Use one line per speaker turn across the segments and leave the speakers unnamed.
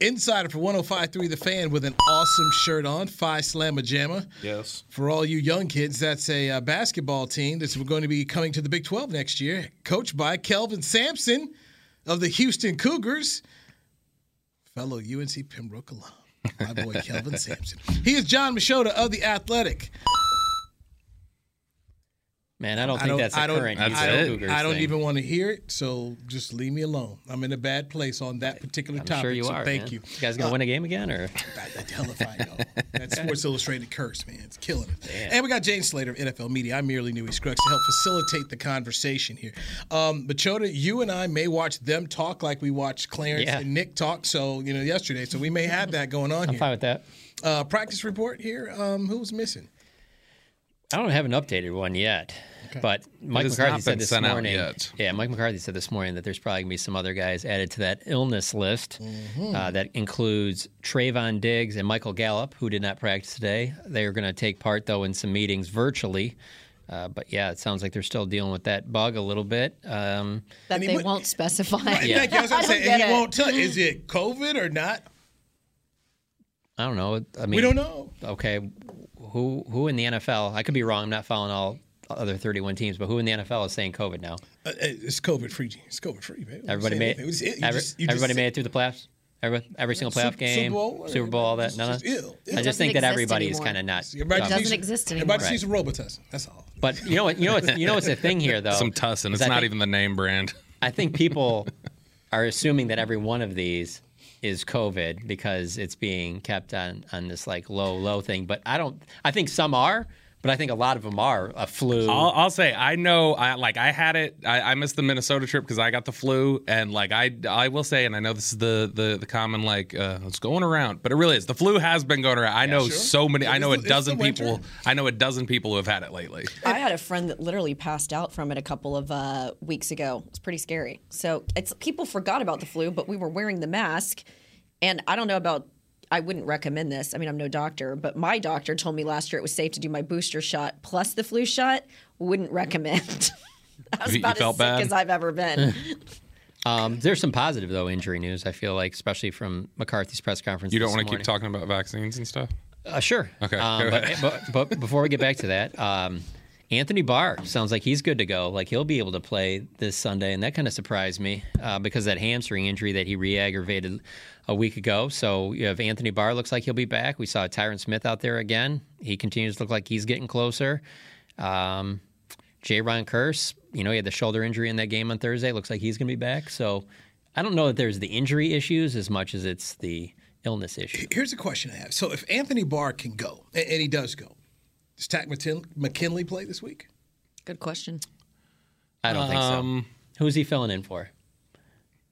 insider for 105.3 The Fan, with an awesome shirt on, Phi Slamma Jamma.
Yes.
For all you young kids, that's a uh, basketball team that's going to be coming to the Big 12 next year, coached by Kelvin Sampson of the Houston Cougars, fellow UNC Pembroke alum. My boy Kelvin Sampson. He is John Machota of The Athletic.
Man, I don't
I
think
don't,
that's
I don't,
current Houston
it.
I don't even want to hear it, so just leave me alone. I'm in a bad place on that particular
I'm
topic.
sure you
so
are.
thank
man.
you.
You guys gonna win a game again, or
I, I hell if I know. That Sports Illustrated curse, man. It's killing it. And we got Jane Slater of NFL Media. I merely knew he Scruggs to help facilitate the conversation here. Um, but Choda, you and I may watch them talk like we watched Clarence
Yeah.
and Nick talk. So you know yesterday. So we may have that going on
I'm
here.
fine with that.
Uh, practice report here. Um, who's missing?
I don't have an updated one yet, but Mike
has
McCarthy
not
said this
sent out
morning.
yet.
Yeah, Mike McCarthy said this morning that there's probably gonna be some other guys added to that illness list.
Mm-hmm.
Uh, that includes Trevon Diggs and Michael Gallup, who did not practice today. They are going to take part though in some meetings virtually. Uh, but yeah, it sounds like they're still dealing with that bug a little bit. Um,
that they
would-
won't specify.
Right, Thank you. I was gonna
don't
say,
get
and he won't tell. Is it COVID or not?
I don't know. I mean,
We don't know.
okay, who who in the NFL? I could be wrong. I'm not following all other 31 teams, but who in the NFL is saying COVID now?
Uh, it's COVID free. It's COVID free, man.
Everybody made
It was it. You
every-
just- you
everybody made it through the playoffs. Every, every single playoff
Super-
game,
Super Bowl,
Super Bowl, all that.
It's
No, no.
just ill. Ill.
I just think that
exist
everybody is kind of not.
Everybody
doesn't
needs-
exist anymore.
Everybody just needs a Robitussin. That's all.
But you know what? You know what's you know what's the thing here though.
Some tussin. It's
I
not
think-
even the name brand.
I think people are assuming that every one of these is COVID because it's being kept on on this like low low thing. But I don't. I think some are, but I think a lot of them are a flu.
I'll, I'll say I know. I like I had it. I, I missed the Minnesota trip because I got the flu, and like I I will say, and I know this is the the the common like uh, it's going around, but it really is. The flu has been going around. I know
sure.
so many.
It
I know
the-
a dozen people. I know a dozen people who have had it lately.
I had a friend that literally passed out from it a couple of uh, weeks ago. It's pretty scary. So it's people forgot about the flu, but we were wearing the mask, and I don't know about. I wouldn't recommend this. I mean, I'm no doctor, but my doctor told me last year it was safe to do my booster shot plus the flu shot. Wouldn't recommend. I was
You- you
about
felt
as sick
bad?
as I've ever been.
Um, there's some positive though injury news. I feel like, especially from McCarthy's press conference.
You don't want to keep talking about vaccines and stuff.
Uh, sure.
Okay,
Um, but, but, but before we get back to that, um, Anthony Barr sounds like he's good to go. Like he'll be able to play this Sunday, and that kind of surprised me uh, because that hamstring injury that he re-aggravated a week ago. So you have Anthony Barr looks like he'll be back. We saw Tyron Smith out there again. He continues to look like he's getting closer. Um, Jayron Kearse, you know, he had the shoulder injury in that game on Thursday. Looks like he's going to be back. So I don't know that there's the injury issues as much as it's the illness issue.
Here's a question I have. So if Anthony Barr can go, and, and he does go, does Takk McKinley play this week?
Good question.
I don't think
Um,
so. Who's he filling in for?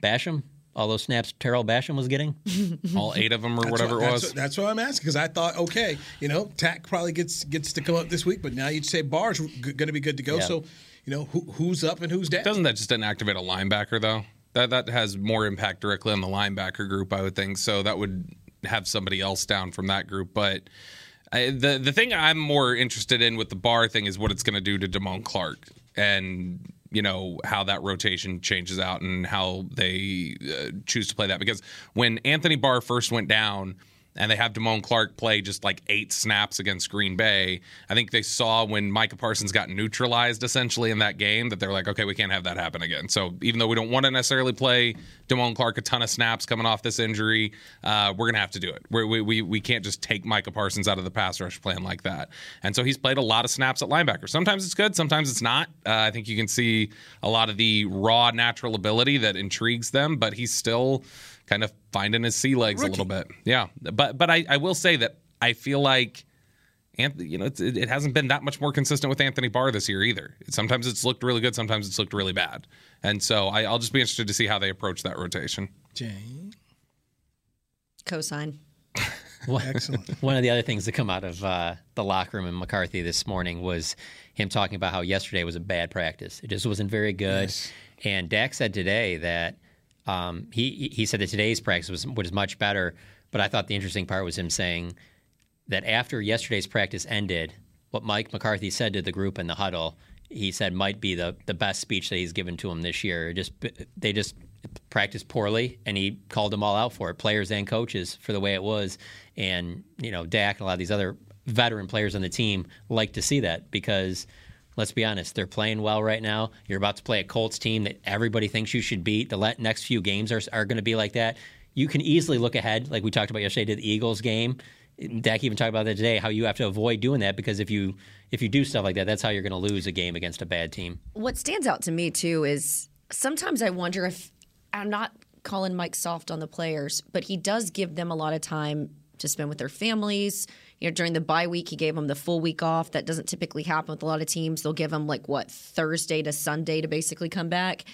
Basham? All those snaps Tarell Basham was getting?
All eight of them or
That's
whatever
what,
it
that's
was.
What, that's what I'm asking because I thought, okay, you know, Takk probably gets gets to come up this week, but now you'd say Barr's g- going to be good to go.
Yeah.
So, you know, who, who's up and who's down?
Doesn't that just inactivate a linebacker though? That that has more impact directly on the linebacker group, I would think. So that would have somebody else down from that group. But I, the the thing I'm more interested in with the Barr thing is what it's going to do to Damone Clark and you know how that rotation changes out and how they uh, choose to play that. Because when Anthony Barr first went down. And they have Damone Clark play just like eight snaps against Green Bay. I think they saw when Micah Parsons got neutralized essentially in that game that they're like, okay, we can't have that happen again. So even though we don't want to necessarily play Damone Clark a ton of snaps coming off this injury, uh, we're gonna have to do it. We're, we we we can't just take Micah Parsons out of the pass rush playing like that. And so he's played a lot of snaps at linebacker. Sometimes it's good, sometimes it's not. Uh, I think you can see a lot of the raw natural ability that intrigues them, but he's still kind of finding his sea legs a little bit. Yeah, but but I, I will say that I feel like. Anthony, you know, it's, it, it hasn't been that much more consistent with Anthony Barr this year either. Sometimes it's looked really good, sometimes it's looked really bad, and so I, I'll just be interested to see how they approach that rotation.
Jane.
Cosign.
Excellent.
One of the other things that come out of uh, the locker room in McCarthy this morning was him talking about how yesterday was a bad practice. It just wasn't very good. And Dak said today that um, he he said that today's practice was was much better. But I thought the interesting part was him saying that after yesterday's practice ended, what Mike McCarthy said to the group in the huddle, he said might be the the best speech that he's given to him this year. Just they just practiced poorly, and he called them all out for it, players and coaches, for the way it was. And you know, Dak and a lot of these other veteran players on the team like to see that because. Let's be honest, they're playing well right now. You're about to play a Colts team that everybody thinks you should beat. The next few games are, are going to be like that. You can easily look ahead, like we talked about yesterday, to the Eagles game. Dak even talked about that today, how you have to avoid doing that because if you if you do stuff like that, that's how you're going to lose a game against a bad team.
What stands out to me too is sometimes I wonder if I'm not calling Mike soft on the players, but he does give them a lot of time to spend with their families. You know, during the bye week, he gave them the full week off. That doesn't typically happen with a lot of teams. They'll give them like what Thursday to Sunday to basically come back.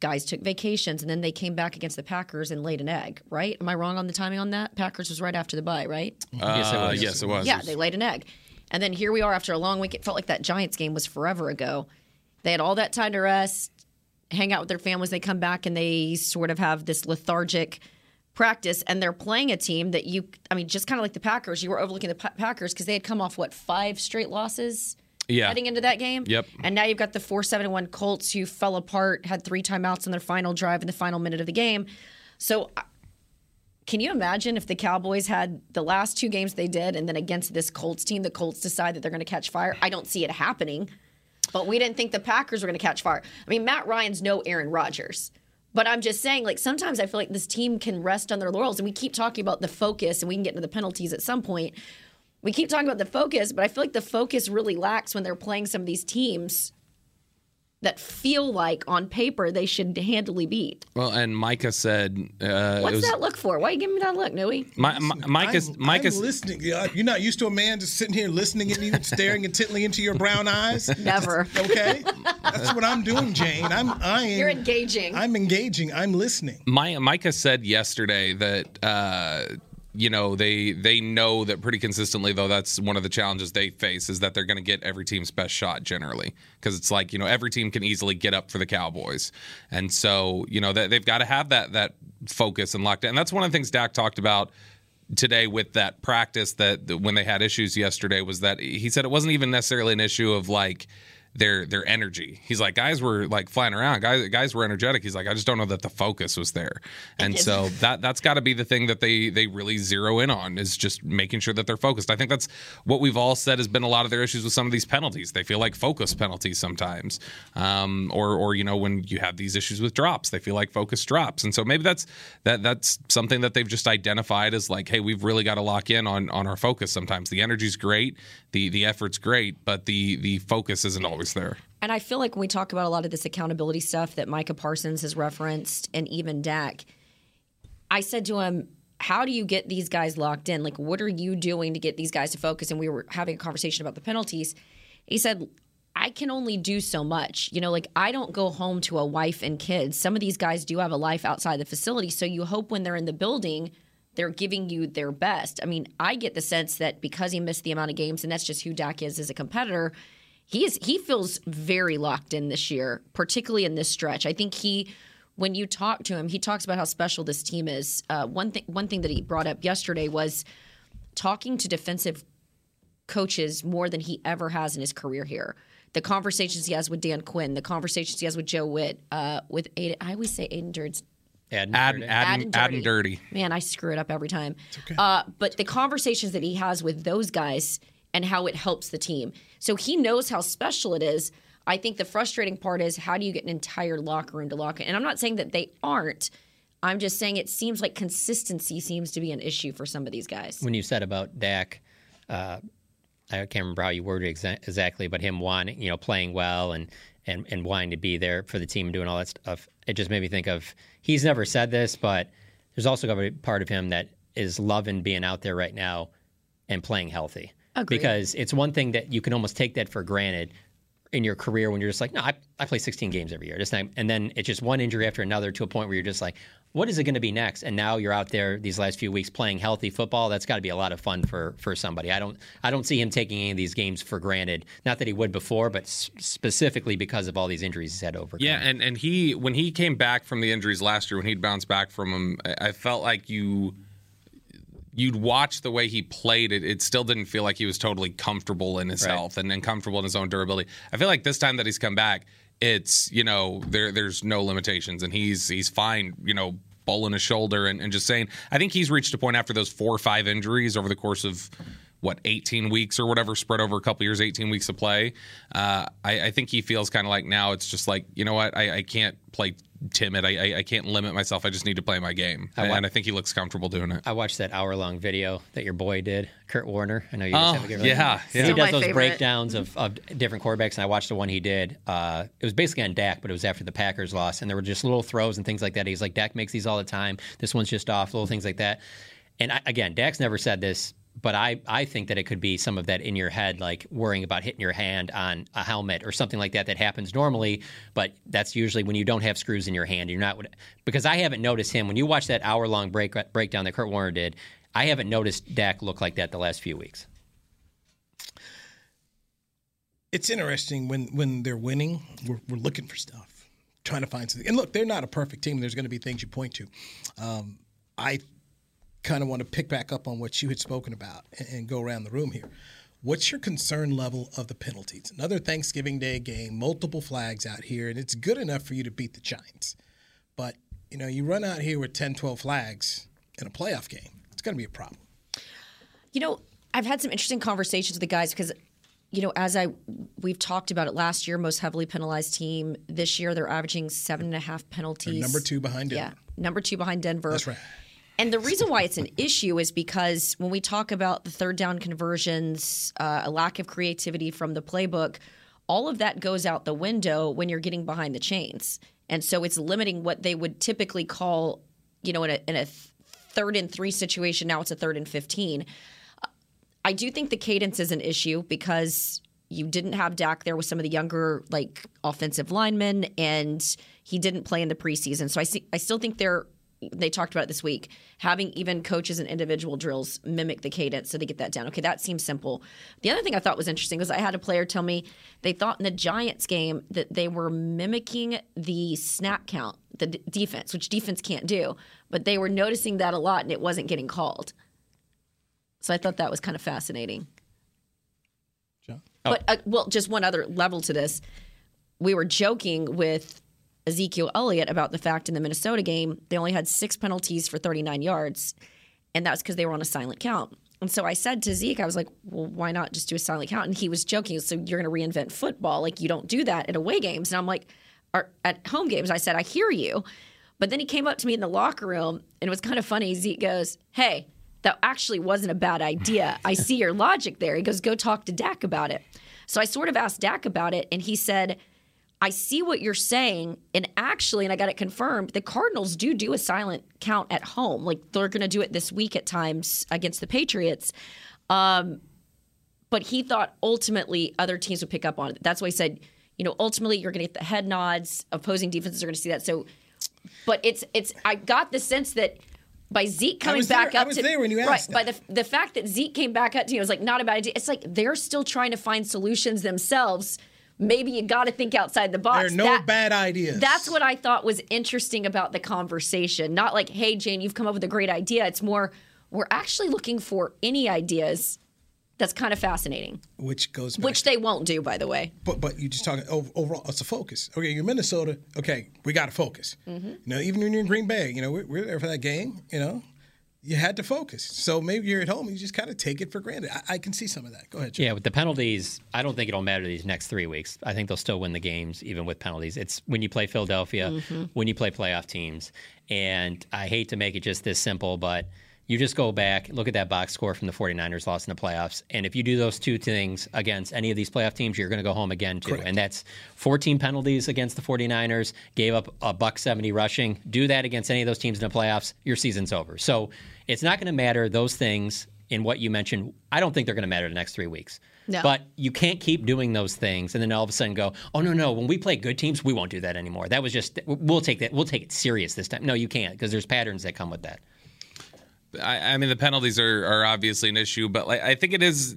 Guys took vacations and then they came back against the Packers and laid an egg. Right? Am I wrong on the timing on that? Packers was right after the bye, right?
yes, it uh, was. Yes, it was.
Yeah, they laid an egg. And then here we are after a long week. It felt like that Giants game was forever ago. They had all that time to rest, hang out with their families. They come back and they sort of have this lethargic practice. And they're playing a team that you, I mean, just kind of like the Packers. You were overlooking the Pa- Packers because they had come off, what, five straight losses?
Yeah.
Heading into that game?
Yep.
And now you've got the 471 Colts who fell apart, had three timeouts on their final drive in the final minute of the game. So uh, can you imagine if the Cowboys had the last two games they did and then against this Colts team, the Colts decide that they're going to catch fire? I don't see it happening. But we didn't think the Packers were going to catch fire. I mean, Matt Ryan's no Aaron Rodgers. But I'm just saying, like, sometimes I feel like this team can rest on their laurels. And we keep talking about the focus, and we can get into the penalties at some point. We keep talking about the focus, but I feel like the focus really lacks when they're playing some of these teams that feel like on paper they should handily beat.
Well, and Micah said, uh,
What's
was,
that look for? Why are you giving me that look, Nui?
Mi- Mi- Micah,
I'm,
Micah,
I'm listening. You're not used to a man just sitting here listening at you, staring intently into your brown eyes.
Never.
Okay, that's what I'm doing, Jane. I'm I am.
You're engaging.
I'm engaging. I'm listening.
My, Micah said yesterday that uh, you know they they know that pretty consistently though that's one of the challenges they face is that they're going to get every team's best shot generally. Because it's like you know every team can easily get up for the Cowboys. And so you know they've got to have that that focus and lockdown and that's one of the things Dak talked about today with that practice that when they had issues yesterday was that he said it wasn't even necessarily an issue of like their their energy. He's like guys were like flying around. Guys guys were energetic. He's like I just don't know that the focus was there. And so that that's got to be the thing that they they really zero in on is just making sure that they're focused. I think that's what we've all said has been a lot of their issues with some of these penalties. They feel like focus penalties sometimes. Um, or or you know when you have these issues with drops, they feel like focus drops. And so maybe that's that that's something that they've just identified as like hey, we've really got to lock in on on our focus sometimes. The energy's great, the the effort's great, but the the focus isn't always there.
And I feel like when we talk about a lot of this accountability stuff that Micah Parsons has referenced and even Dak, I said to him, How do you get these guys locked in? Like, what are you doing to get these guys to focus? And we were having a conversation about the penalties. He said, I can only do so much. You know, like I don't go home to a wife and kids. Some of these guys do have a life outside the facility. So you hope when they're in the building, they're giving you their best. I mean, I get the sense that because he missed the amount of games, and that's just who Dak is as a competitor, he is he feels very locked in this year, particularly in this stretch. I think he when you talk to him, he talks about how special this team is. Uh, one thing one thing that he brought up yesterday was talking to defensive coaches more than he ever has in his career here. The conversations he has with Dan Quinn, the conversations he has with Joe Whitt, uh, with Aden, I always say Aden Durds.
Add,
Add, add,
Adding
add, add dirty.
Man, I screw it up every time. Uh, but the conversations that he has with those guys and how it helps the team. So he knows how special it is. I think the frustrating part is how do you get an entire locker room to lock it? And I'm not saying that they aren't. I'm just saying it seems like consistency seems to be an issue for some of these guys.
when you said about Dak, uh, I can't remember how you worded it exa- exactly, but him wanting, you know, playing well and, and, and wanting to be there for the team and doing all that stuff. It just made me think of he's never said this, but there's also got a part of him that is loving being out there right now and playing healthy.
Agreed.
Because it's one thing that you can almost take that for granted in your career when you're just like, no, I, I play 16 games every year. Just and then it's just one injury after another to a point where you're just like, what is it going to be next? And now you're out there these last few weeks playing healthy football. That's got to be a lot of fun for for somebody. I don't I don't see him taking any of these games for granted. Not that he would before, but s- specifically because of all these injuries he's had over.
Yeah, and and he when he came back from the injuries last year, when he'd bounced back from them, I, I felt like you you'd watch the way he played it. It still didn't feel like he was totally comfortable in his
Right.
health and, and comfortable in his own durability. I feel like this time that he's come back, it's you know there there's no limitations and he's he's fine. You know. Bowling his shoulder and, and just saying, I think he's reached a point after those four or five injuries over the course of what 18 weeks or whatever spread over a couple years 18 weeks of play uh, I, I think he feels kind of like now it's just like you know what i, I can't play timid I, I, I can't limit myself i just need to play my game
wa-
and i think he looks comfortable doing it
I watched that hour long video that your boy did, Kurt Warner. I know you guys
Oh,
have a good
yeah, yeah.
He does those
favorite.
breakdowns of, of different quarterbacks, and I watched the one he did. Uh, it was basically on Dak, but it was after the Packers lost, and there were just little throws and things like that. He's like, Dak makes these all the time. This one's just off, little things like that. And I, again, Dak's never said this, but I, I think that it could be some of that in your head, like worrying about hitting your hand on a helmet or something like that that happens normally. But that's usually when you don't have screws in your hand. You're not because I haven't noticed him when you watch that hour long break breakdown that Kurt Warner did. I haven't noticed Dak look like that the last few weeks.
it's interesting when when they're winning, we're, we're looking for stuff, trying to find something. And look, they're not a perfect team. There's going to be things you point to. Um, I kind of want to pick back up on what you had spoken about and, and go around the room here. What's your concern level of the penalties? Another Thanksgiving Day game, multiple flags out here, and it's good enough for you to beat the Giants. But, you know, you run out here with 10, 12 flags in a playoff game, it's going to be a problem.
You know, I've had some interesting conversations with the guys because, you know, as I we've talked about it last year, most heavily penalized team. This year they're averaging seven and a half penalties.
Number two behind Denver.
Yeah, number two behind Denver.
That's right.
And the reason why it's an issue is because when we talk about the third down conversions, uh, a lack of creativity from the playbook, all of that goes out the window when you're getting behind the chains. And so it's limiting what they would typically call, you know, in a, in a third and three situation. Now it's a third and 15. I do think the cadence is an issue because you didn't have Dak there with some of the younger like offensive linemen, and he didn't play in the preseason. So I see, I still think they're. They talked about it this week having even coaches and individual drills mimic the cadence so they get that down. Okay, that seems simple. The other thing I thought was interesting was I had a player tell me they thought in the Giants game that they were mimicking the snap count, the d- defense, which defense can't do, but they were noticing that a lot and it wasn't getting called. So I thought that was kind of fascinating.
John?
But uh, well, just one other level to this. We were joking with Ezekiel Elliott about the fact in the Minnesota game they only had six penalties for 39 yards, and that's because they were on a silent count. And so I said to Zeke, I was like, "Well, why not just do a silent count?" And he was joking. So you're going to reinvent football? Like you don't do that at away games? And I'm like, at home games. I said, I hear you. But then he came up to me in the locker room, and it was kind of funny. Zeke goes, "Hey, that actually wasn't a bad idea. I see your logic there." He goes, "Go talk to Dak about it." So I sort of asked Dak about it, and he said, I see what you're saying. And actually, and I got it confirmed, the Cardinals do do a silent count at home. Like they're going to do it this week at times against the Patriots. Um, but he thought ultimately other teams would pick up on it. That's why he said, you know, ultimately you're going to get the head nods. Opposing defenses are going to see that. So, but it's it's. I got the sense that by Zeke coming back up
was
to
there when you
right by the the fact that Zeke came back up to you was like not a bad idea. It's like they're still trying to find solutions themselves. Maybe you got to think outside the box.
There are no
That-
bad ideas.
That's what I thought was interesting about the conversation. Not like, hey, Jane, you've come up with a great idea. It's more, we're actually looking for any ideas. That's kind of fascinating,
which goes back
which they won't do, by the way.
But but you just talking overall. It's a focus. Okay, you're Minnesota. Okay, we got to focus.
Mm-hmm.
You know, even when you're in Green Bay, you know, we're, we're there for that game. You know, you had to focus. So maybe you're at home. You just kind of take it for granted. I, I can see some of that. Go ahead. Joe.
Yeah, with the penalties, I don't think it'll matter these next three weeks. I think they'll still win the games, even with penalties. It's when you play Philadelphia, mm-hmm. when you play playoff teams. And I hate to make it just this simple, but you just go back, look at that box score from the 49ers loss in the playoffs. And if you do those two things against any of these playoff teams, you're going to go home again, too. And that's 14 penalties against the 49ers, gave up a buck 70 rushing. Do that against any of those teams in the playoffs, your season's over. So it's not going to matter those things in what you mentioned, I don't think they're going to matter the next three weeks.
No.
But you can't keep doing those things and then all of a sudden go, oh no no, when we play good teams, we won't do that anymore. That was just we'll take that we'll take it serious this time. No, you can't because there's patterns that come with that.
I, I mean, the penalties are, are obviously an issue, but like I think it is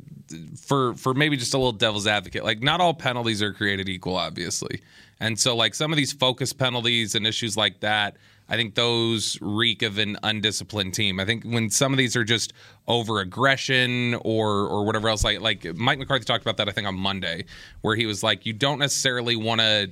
for for maybe just a little devil's advocate. Like, not all penalties are created equal, obviously, and so like some of these focus penalties and issues like that. I think those reek of an undisciplined team. I think when some of these are just over aggression or or whatever else, like like Mike McCarthy talked about that I think on Monday, where he was like, you don't necessarily want to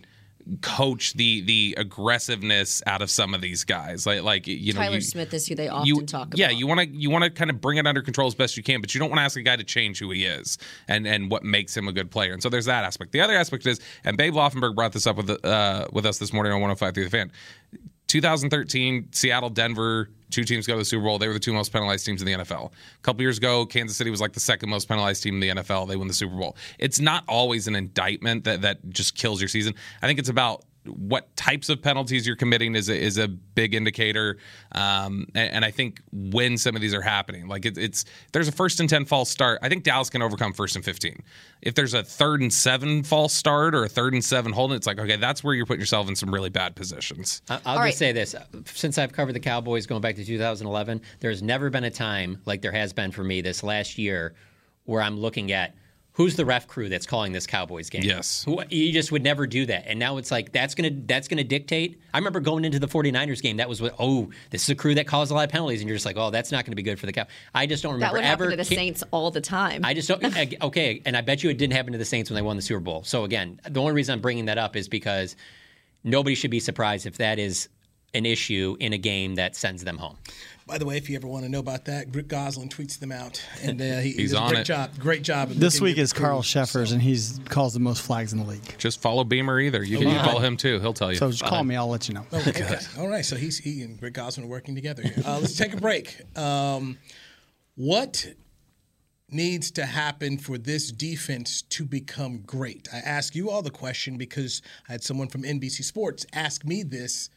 coach the the aggressiveness out of some of these guys. Like like you know,
Tyler
you,
Smith is who they often
you,
talk about.
Yeah, you want to you want to kind of bring it under control as best you can, but you don't want to ask a guy to change who he is and and what makes him a good player. And so there's that aspect. The other aspect is, and Babe Laufenberg brought this up with uh, with us this morning on 105 through the fan. 2013, Seattle, Denver, two teams go to the Super Bowl. They were the two most penalized teams in the NFL. A couple years ago, Kansas City was like the second most penalized team in the NFL. They win the Super Bowl. It's not always an indictment that that just kills your season. I think it's about what types of penalties you're committing is a, is a big indicator, um, and, and, I think when some of these are happening, like it, it's there's a first and ten false start. I think Dallas can overcome first and fifteen. If there's a third and seven false start or a third and seven holding, it's like okay, that's where you're putting yourself in some really bad positions.
I'll just right. say this: since I've covered the Cowboys going back to 2011, there's never been a time like there has been for me this last year where I'm looking at who's the ref crew that's calling this Cowboys game?
Yes.
Who, you just would never do that. And now it's like that's going to that's going to dictate. I remember going into the 49ers game that was what oh, this is a crew that calls a lot of penalties and you're just like, "Oh, that's not going to be good for the Cow." I just don't remember
that would
ever
happen to the Saints all the time.
I just don't okay, and I bet you it didn't happen to the Saints when they won the Super Bowl. So again, the only reason I'm bringing that up is because nobody should be surprised if that is an issue in a game that sends them home.
By the way, if you ever want to know about that, Rick Gosselin tweets them out, and uh, he,
he's
does
on
a great
it.
job. Great job.
This week is Carl Cheffers, so. and he's calls the most flags in the league.
Just follow Beamer either. You can you follow him too. He'll tell you.
So just call me. I'll let you know.
Oh, okay. All right. So he's he and Rick Gosselin are working together. Here. Uh, let's take a break. Um, what needs to happen for this defense to become great? I ask you all the question because I had someone from NBC Sports ask me this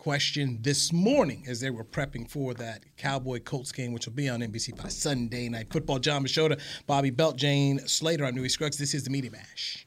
question this morning as they were prepping for that Cowboy Colts game, which will be on NBC by Sunday night football. John Machota, Bobby Belt, Jane Slater. I'm Newy Scruggs. This is the Media Mash.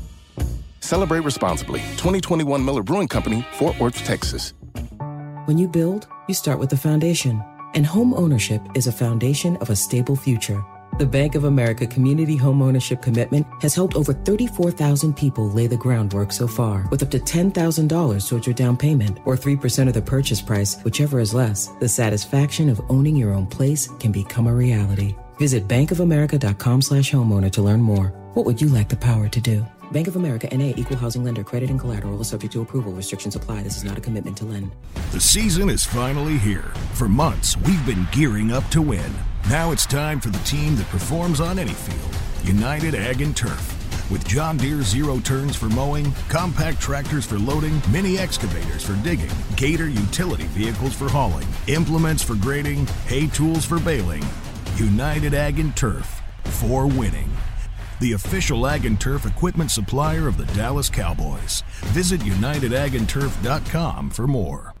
Celebrate responsibly. 2021 Miller Brewing Company, Fort Worth, Texas.
When you build, you start with the foundation. And home ownership is a foundation of a stable future. The Bank of America Community Home Ownership Commitment has helped over 34,000 people lay the groundwork so far, with up to $10,000 towards your down payment or 3% of the purchase price, whichever is less. The satisfaction of owning your own place can become a reality. Visit bankofamerica.com slash homeowner to learn more. What would you like the power to do? Bank of America NA equal housing lender credit and collateral is subject to approval. Restrictions apply. This is not a commitment to lend.
The season is finally here. For months, we've been gearing up to win. Now it's time for the team that performs on any field United Ag and Turf. With John Deere zero turns for mowing, compact tractors for loading, mini excavators for digging, Gator utility vehicles for hauling, implements for grading, hay tools for baling. United Ag and Turf for winning the official Ag and Turf equipment supplier of the Dallas Cowboys. Visit UnitedAgAndTurf.com for more.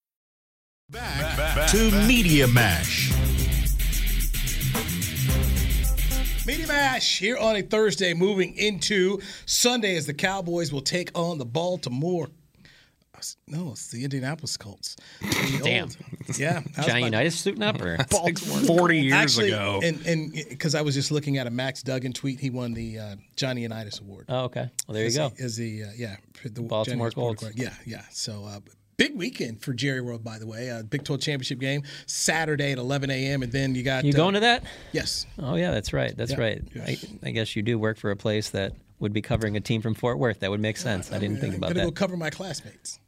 To Media Mash.
Media Mash here on a Thursday, moving into Sunday as the Cowboys will take on the Baltimore. No, it's the Indianapolis Colts. The
Damn.
old- yeah. that
Giant
my-
Unitas suiting up or
Baltimore.
40 years
Actually,
ago.
And and because I was just looking at a Max Duggan tweet, he won the uh, Johnny Unitas Award.
Oh, okay. Well, there you
As
go.
the- As the uh, yeah, the
Baltimore Colts.
Yeah, yeah. So uh, big weekend for Jerry World, by the way. Uh, Big 12 championship game Saturday at 11 a.m. and then you got
You
uh,
going to that?
Yes.
Oh yeah, that's right. That's
Yeah.
right. I, I guess you do work for a place that would be covering a team from Fort Worth. That would make sense. I didn't think
I'm
about
gonna
that.
go cover my classmates.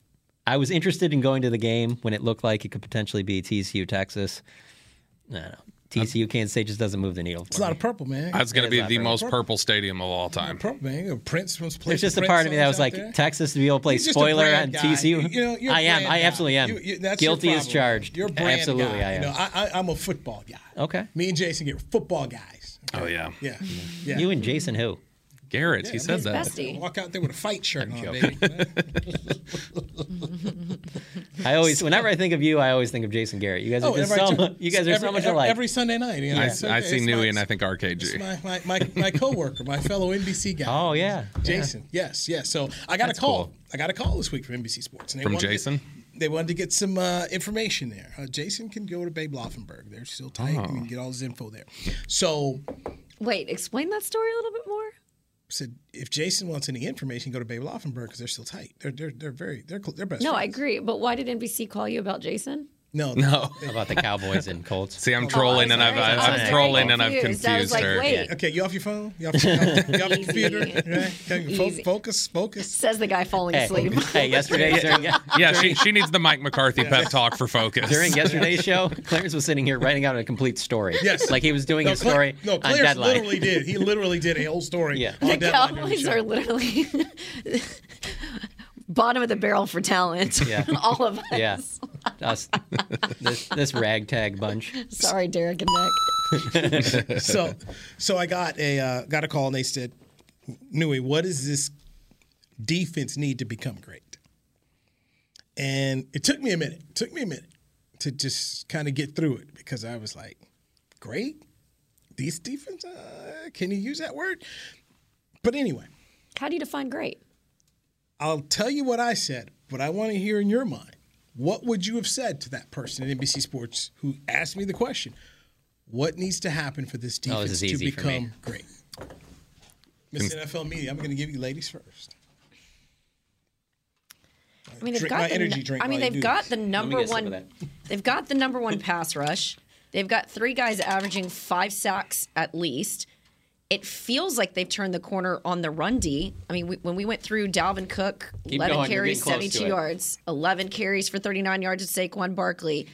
I was interested in going to the game when it looked like it could potentially be TCU Texas. No, no. TCU Kansas State just doesn't move the needle.
It's a lot of purple, man.
That's going to be the most
purple.
purple stadium of all time.
Purple, man. You know, Prince was playing.
There's just a part of me that was like Texas to be able to play
He's
spoiler on
guy.
TCU.
You know, you're a
I am.
brand
I
guy.
absolutely am.
You- you- that's
Guilty as charged.
You're a brand
absolutely,
guy.
I am.
You know, I, I, I'm a football guy.
okay.
Me and Jason get football guys.
Oh, yeah.
Yeah. Mm-hmm. yeah.
You and Jason who?
Garrett,
Yeah,
he
I
said
mean,
that.
bestie.
Walk out there with a fight shirt on,
joking.
baby.
I always, whenever I think of you, I always think of Jason Garrett. You guys are
Oh,
just so,
time-
mu- you guys are
every,
so much
every-
alike.
Every Sunday night. You know,
I,
it's
I see
It's
Nui and I think RKG.
my, my, my, my coworker, my fellow NBC guy.
oh yeah,
Jason. Yes, yes. So I got
That's
a call.
cool.
I got a call this week from NBC Sports. And they
From
wanted to-
Jason?
they wanted to get some uh, information there. Uh, Jason can go to Babe Laufenberg. They're still tight.
Oh.
You can get all his info there. So
Wait, explain that story a little bit more.
Said if Jason wants any information, go to Babe Laufenberg because they're still tight. They're they're they're very they're they're best.
No, I agree. But why did NBC call you about Jason?
No,
No.
About the Cowboys and Colts?
See, I'm
Oh,
trolling
I'm
and I've,
sorry.
I've,
I was
I'm trolling and I've
confused. I was like,
her.
wait.
Okay, you off your phone? You off, you off, you off your
Easy.
computer? Right? Okay, fo-
Easy.
focus, focus.
Says the guy falling
Hey,
asleep.
hey, yesterday during,
Yeah, she, she needs the Mike McCarthy pep talk for focus.
during yesterday's show, Clarence was sitting here writing out a complete story.
Yes.
like he was doing
No,
a
Cla-
story
no,
on
Clarence
deadline.
literally did. He literally did a whole story.
Yeah.
on
the
Deadline during the
Cowboys
show.
are literally bottom of the barrel for talent.
Yeah.
All of us.
Yeah, us, this this ragtag bunch.
Sorry, Derek and Nick.
so so I got a uh, got a call and they said, Nui, what does this defense need to become great? And it took me a minute. It took me a minute to just kind of get through it because I was like, great? These defense? Uh, can you use that word? But anyway,
How do you define great?
I'll tell you what I said, but I want to hear in your mind. What would you have said to that person at NBC Sports who asked me the question? What needs to happen for this
Oh,
defense
this
to
easy for me.
become great? Miss NFL Media, I'm going to give you ladies first.
I mean, they've
Drink
got
my
the,
energy drink
I mean, they've
do
got
this.
the number
get a sip of
one. They've got the number one pass rush. They've got three guys averaging five sacks at least. It feels like they've turned the corner on the run D. I mean, we, when we went through Dalvin Cook,
Keep
11
going,
carries,
getting close to
72 yards, 11 carries for 39 yards to Saquon Barkley.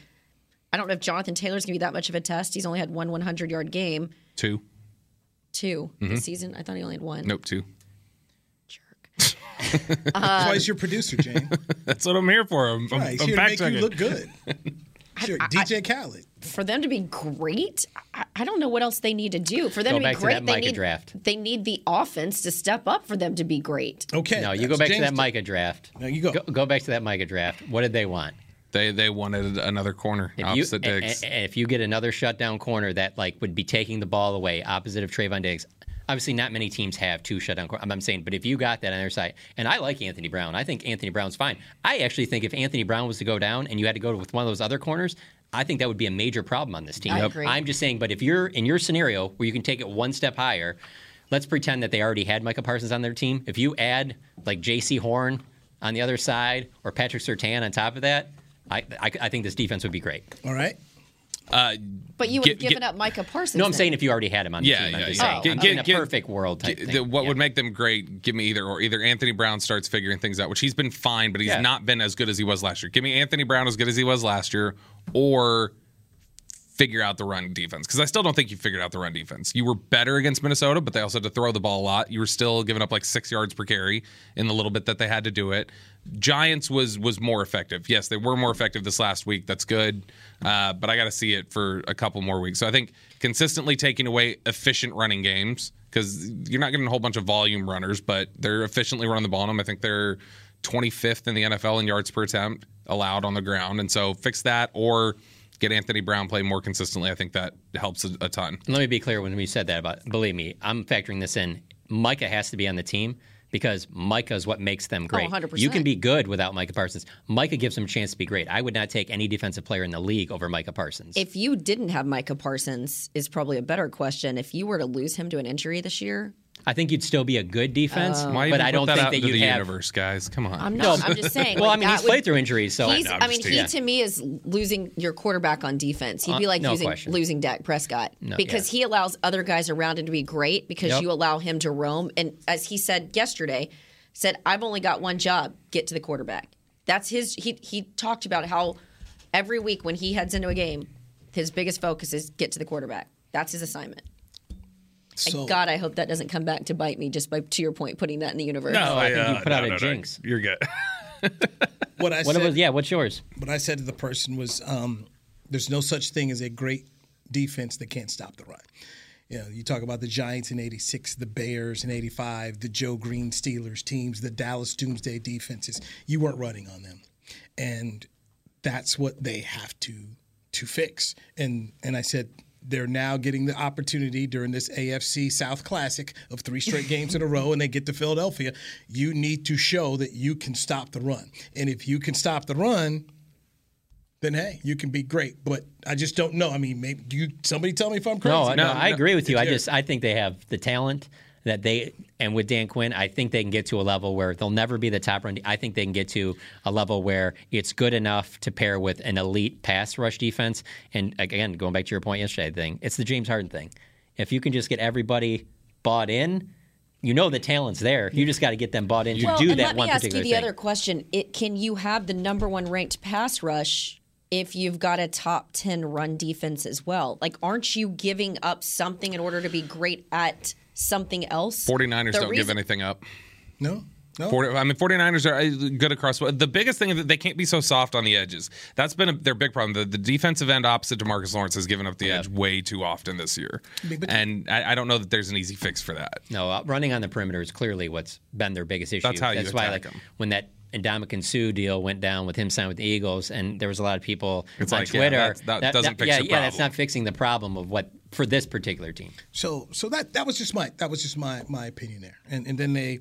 I don't know if Jonathan Taylor's going to be that much of a test. He's only had one 100 yard game,
Two.
2 this season. I thought he only had one.
Mm-hmm. Nope, two.
That's why he's your producer, Jane.
That's what I'm here for. I'm, I'm,
he's
I'm
here to
fact
make you look good. Sure, DJ Khaled.
for them to be great, I, I don't know what else they need to do. For them
Go
to be
back to
great, they need
draft.
they need the offense to step up for them to be great.
Okay.
No, you go
that's
back to that Micah draft.
Now you go.
Go, go back to that Micah draft. What did they want?
They they wanted another corner
If
opposite
a-
Diggs.
a- a- if you get another shutdown corner that like would be taking the ball away opposite of Trevon Diggs, obviously not many teams have two shutdown corners. I'm saying, but if you got that on their side, and I like Anthony Brown, I think Anthony Brown's fine. I actually think if Anthony Brown was to go down and you had to go with one of those other corners, I think that would be a major problem on this team.
I agree.
I'm just saying, but if you're in your scenario where you can take it one step higher, let's pretend that they already had Micah Parsons on their team. If you add like Jaycee Horn on the other side or Patrick Surtain on top of that, I, I, I think this defense would be great.
All right.
Uh,
But you would have given
get-
up Micah Parsons.
No, I'm
then.
saying if you already had him on the
Yeah,
team, I'm
yeah,
just
yeah.
saying.
Get-
I'm
get-
in a perfect world type
G-
thing.
the- what
Yeah.
would make them great? Give me either or either Anthony Brown starts figuring things out, which he's been fine, but he's
Yeah.
not been as good as he was last year. Give me Anthony Brown as good as he was last year, or figure out the run defense because I still don't think you figured out the run defense. You were better against Minnesota, but they also had to throw the ball a lot. You were still giving up like six yards per carry in the little bit that they had to do it. Giants was was more effective. Yes, they were more effective this last week. That's good, uh, but I got to see it for a couple more weeks. So I think consistently taking away efficient running games because you're not getting a whole bunch of volume runners, but they're efficiently running the ball. on them. I think they're 25th in the NFL in yards per attempt allowed on the ground, and so fix that or get Anthony Brown play more consistently. I think that helps a, a ton.
Let me be clear when we said that about, believe me, I'm factoring this in. Micah has to be on the team because Micah is what makes them oh, great.
100%.
You can be good without Micah Parsons. Micah gives them a chance to be great. I would not take any defensive player in the league over Micah Parsons.
If you didn't have Micah Parsons, is probably a better question. If you were to lose him to an injury this year,
I think you'd still be a good defense,
Oh.
Why
but
even
I don't
that
think
out
that you'd
the
have.
universe, guys. Come on.
I'm not. I'm just saying.
well,
like,
I mean, he's
would-
played through injuries, so
He's,
I know,
I mean, he
teasing.
to me is losing your quarterback on defense. He'd be
Uh,
like
no
losing losing Dak Prescott
No,
because
yeah.
he allows other guys around him to be great because
Yep.
you allow him to roam. And as he said yesterday, said I've only got one job: get to the quarterback. That's his. He he talked about how every week when he heads into a game, his biggest focus is get to the quarterback. That's his assignment.
So-
God, I hope that doesn't come back to bite me. Just by to your point, putting that in the universe.
No, I think you
uh,
put out a jinx.
You're good.
What I
What
said,
was, yeah, what's yours?
what I said to the person was, um, "There's no such thing as a great defense that can't stop the run." You know, you talk about the Giants in '86, the Bears in '85, the Joe Green Steelers teams, the Dallas Doomsday defenses. You weren't running on them, and that's what they have to to fix. And and I said they're now getting the opportunity during this AFC South Classic of three straight games in a row, and they get to Philadelphia. You need to show that you can stop the run, and if you can stop the run, then hey, you can be great. But I just don't know. I mean, maybe you somebody tell me if I'm crazy.
No, no, I agree with you. I just I think they have the talent that they and with Dan Quinn, I think they can get to a level where they'll never be the top run. I think they can get to a level where it's good enough to pair with an elite pass rush defense. And again, going back to your point yesterday thing, it's the James Harden thing. If you can just get everybody bought in, you know the talent's there. You just got to get them bought in to
well,
do
and
that
let
one
me ask you the
thing.
other question: it, Can you have the number one ranked pass rush if you've got a top ten run defense as well? Like, aren't you giving up something in order to be great at something else?
49ers
The
don't give anything up.
no. No.
40, I mean, 49ers are uh, good across. The biggest thing is that they can't be so soft on the edges. That's been a, their big problem. The, the defensive end opposite to Marcus Lawrence has given up the edge way too often this year. and I, I don't know that there's an easy fix for that.
No, uh, running on the perimeter is clearly what's been their biggest issue.
That's how you
why,
attack
like,
'em.
when that Ndamukong Suh deal went down with him signing with the Eagles, and there was a lot of people
It's
on
like, yeah,
Twitter.
that's- that doesn't fix
yeah,
the
yeah, that's not fixing the problem of what for this particular team.
So so that that was just my that was just my my opinion there. And and then they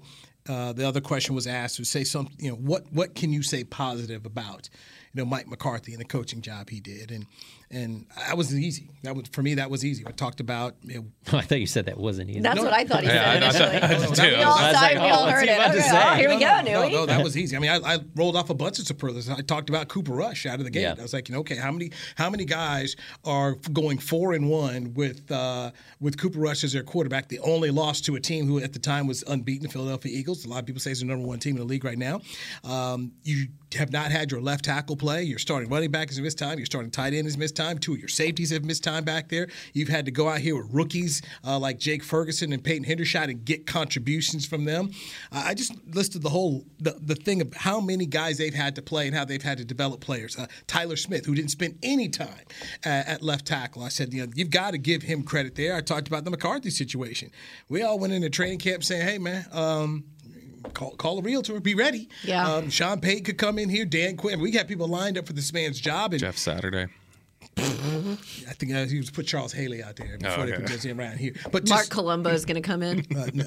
uh, the other question was asked to say something. You know what what can you say positive about you know Mike McCarthy and the coaching job he did and and that was easy. That was for me that was easy. I talked about you know,
I thought you said that wasn't easy.
That's
No.
what I thought he
Yeah,
said
I- I thought- I did.
We all
I was like,
it. We
oh,
all heard
he
it. Okay, oh, here we go,
no,
Nui.
No, no, that was easy. I mean, I, I rolled off a bunch of superlatives. I talked about Cooper Rush out of the gate.
Yeah.
I was like, you know, okay, how many how many guys are going four and one with uh, with Cooper Rush as their quarterback? The only loss to a team who at the time was unbeaten, the Philadelphia Eagles. A lot of people say it's the number one team in the league right now. Um, you have not had your left tackle play. Your starting running back has missed time. Your starting tight end has missed time. Two of your safeties have missed time back there. You've had to go out here with rookies uh, like Jake Ferguson and Peyton Hendershot and get contributions from them. Uh, I just listed the whole the, the thing of how many guys they've had to play and how they've had to develop players. Uh, Tyler Smith, who didn't spend any time at, at left tackle, I said, you know, you've got to give him credit there. I talked about the McCarthy situation. We all went into training camp saying, hey man. Um, Call, call a realtor. Be ready.
Yeah.
Um, Sean Payton could come in here. Dan Quinn. We got people lined up for this man's job. And
Jeff Saturday.
I think uh, he was put Charles Haley out there before
Oh,
they
okay.
put Jesse around here. But Marc
Colombo is going to come in.
uh, no,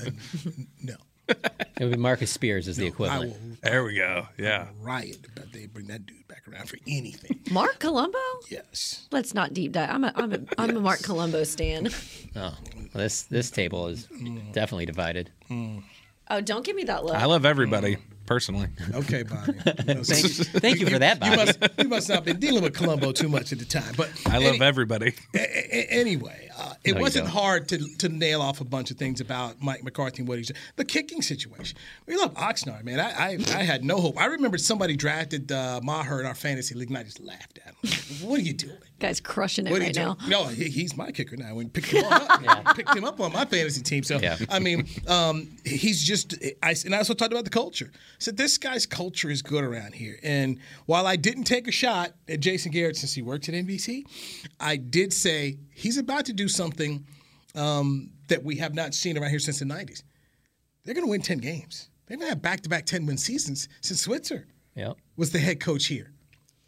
no,
It would be Marcus Spears as the equivalent.
will
There we go. Yeah.
riot but they bring that dude back around for anything.
Marc Colombo?
Yes.
Let's not deep dive. I'm a, I'm a, I'm a Marc Colombo stan.
Oh, well, this this table is definitely divided.
Oh, don't give me that look.
I love everybody. Personally.
Okay, Bobby. You know,
Thank- thank you for that,
You must, you must not have been dealing with Colombo too much at the time. But
I love
any-
everybody.
a- a- anyway, uh, it
No,
wasn't
don't.
hard to, to nail off a bunch of things about Mike McCarthy and what he's the kicking situation. We love Oxnard, man. I, I I had no hope. I remember somebody drafted uh, Maher in our fantasy league, and I just laughed at him. What are you doing?
Guy's crushing it
What are
right
you
now.
No, he, he's my kicker now. When picked him up, picked him up on my fantasy team. So
Yeah.
I mean, um, he's just. I and I also talked about the culture. So this guy's culture is good around here. And while I didn't take a shot at Jason Garrett since he worked at NBC, I did say he's about to do something um, that we have not seen around here since the '90s. They're going to win ten games. They're going to back-to-back ten-win seasons since Switzer
Yep.
was the head coach here.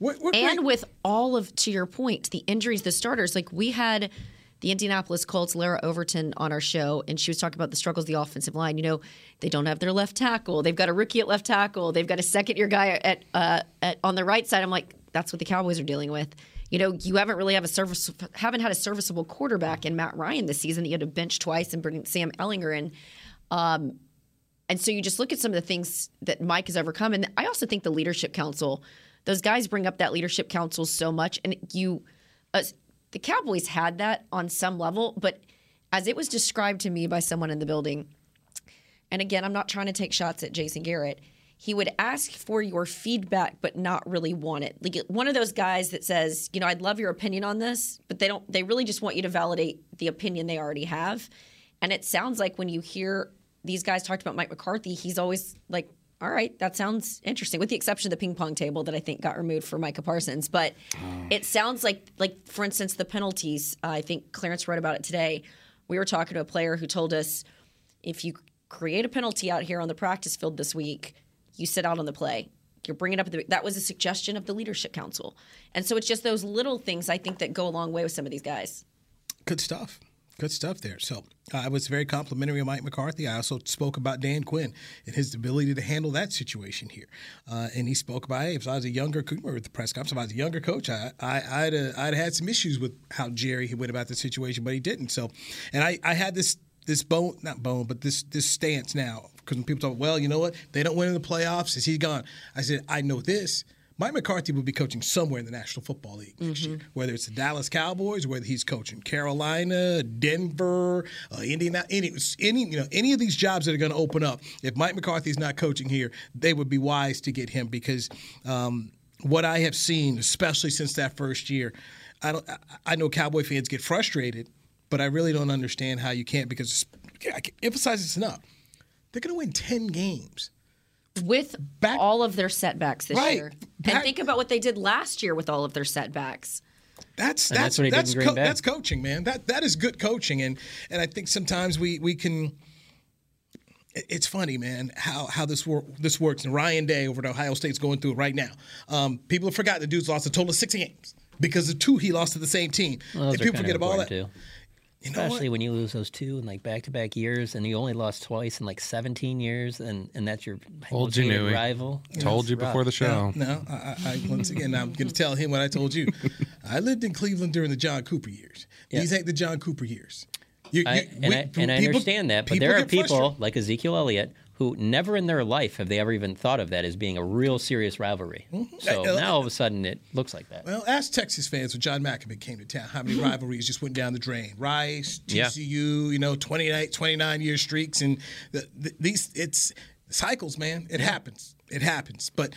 We're, we're
and
great.
with all of to your point the injuries the starters like we had the indianapolis colts lara overton on our show and she was talking about the struggles of the offensive line. You know they don't have their left tackle. They've got a rookie at left tackle. They've got a second year guy at, uh, at on the right side. I'm like that's what the cowboys are dealing with. You know you haven't really have a service haven't had a serviceable quarterback in matt ryan this season. You had to bench twice and bring sam ehlinger in. Um, and so you just look at some of the things that Mike has overcome. And I also think the leadership council, those guys bring up that leadership council so much. And you, uh, the Cowboys had that on some level, but as it was described to me by someone in the building, and again, I'm not trying to take shots at Jason Garrett. He would ask for your feedback, but not really want it. Like one of those guys that says, you know, I'd love your opinion on this, but they don't. They really just want you to validate the opinion they already have. And it sounds like when you hear these guys talked about Mike McCarthy, he's always like, all right, that sounds interesting, with the exception of the ping pong table that I think got removed for Micah Parsons. But it sounds like, like for instance, the penalties. Uh, I think Clarence wrote about it today. We were talking to a player who told us if you create a penalty out here on the practice field this week, you sit out on the play. You're bringing up the, that was a suggestion of the leadership council, and so it's just those little things I think that go a long way with some of these guys.
Good stuff. Good stuff there. So uh, I was very complimentary of Mike McCarthy. I also spoke about Dan Quinn and his ability to handle that situation here. Uh, and he spoke about if I was a younger coach, at the press conference, if I was a younger coach, I, I, I'd, uh, I'd had some issues with how Jerry went about the situation, but he didn't. So, and I, I had this this bone, not bone, but this this stance now because when people talk, well, you know what, they don't win in the playoffs, is he gone? I said, I know this. Mike McCarthy will be coaching somewhere in the National Football League next year, whether it's the Dallas Cowboys, whether he's coaching Carolina, Denver, uh, Indiana, any, any you know any of these jobs that are going to open up. If Mike McCarthy is not coaching here, they would be wise to get him because um, what I have seen, especially since that first year, I don't. I- I know Cowboy fans get frustrated, but I really don't understand how you can't because I can emphasize this enough. They're going to win ten games
with all of their setbacks this
Right.
year. and think about what they did last year with all of their setbacks.
That's
And
that's
that's what
that's, co- that's coaching, man. That that is good coaching, and and I think sometimes we we can. It's funny, man, how how this work this works. And Ryan Day over at Ohio State's going through it right now. Um, people have forgotten the dude's lost a total of six games because the two he lost to the same team.
Well,
and people forget about all that.
Too.
You know what?
Especially when you lose those two in like back to back years and you only lost twice in like 17 years and, and that's your
Told you,
hated rival.
Told you
rough.
before the show.
No, I, I, I once again I'm going to tell him what I told you. I lived in Cleveland during the John Cooper years. These ain't the John Cooper years. You,
I, and
we-
I, and I understand that, but there are people
frustrated.
like Ezekiel Elliott who never in their life have they ever even thought of that as being a real serious rivalry. So
Uh, uh,
now all of a sudden it looks like that.
Well, ask Texas fans when John Mackovic came to town how many rivalries just went down the drain. Rice,
Yeah.
TCU, you know, 29, 29 year streaks. And the, the, these, it's cycles, man. It happens. It happens. But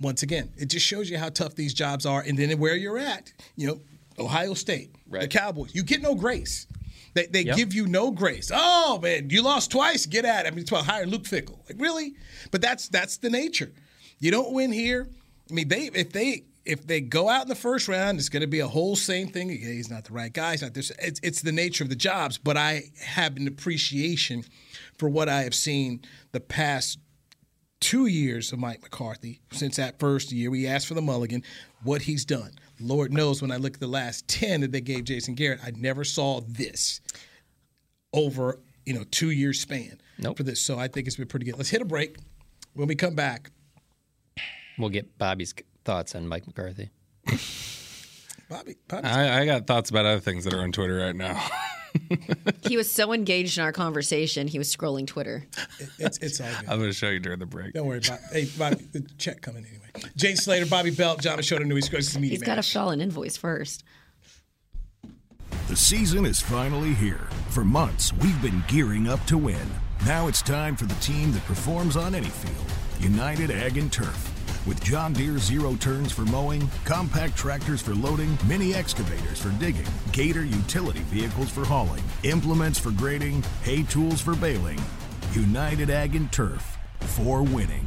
once again, it just shows you how tough these jobs are. And then where you're at, you know, Ohio State, the Cowboys, you get no grace. They, they
Yep.
give you no grace. Oh man, you lost twice. Get at it. I mean, it's about hiring Luke Fickell. Like really? But that's that's the nature. You don't win here. I mean, they if they if they go out in the first round, it's going to be a whole same thing. He's not the right guy. He's not this. It's, it's the nature of the jobs. But I have an appreciation for what I have seen the past two years of Mike McCarthy since that first year. We asked for the mulligan, what he's done. Lord knows when I look at the last 10 that they gave Jason Garrett, I never saw this over, you know, two year span nope. for this. So I think it's been pretty good. Let's hit a break. When we come back,
We'll get Bobby's thoughts on Mike McCarthy.
Bobby, Bobby
I, I got thoughts about other things that are on Twitter right now.
he was so engaged in our conversation, he was scrolling Twitter.
It's, it's all good.
I'm going to show you during the break.
Don't worry about Hey, Bobby, the check coming anyway. Jane Slater, Bobby Belt, Jon Machota, Newy Scruggs Media
He's got to
Match.
fill an invoice first.
The season is finally here. For months, we've been gearing up to win. Now it's time for the team that performs on any field United Ag and Turf. With John Deere zero turns for mowing, compact tractors for loading, mini excavators for digging, Gator utility vehicles for hauling, implements for grading, hay tools for baling. United Ag and Turf for winning.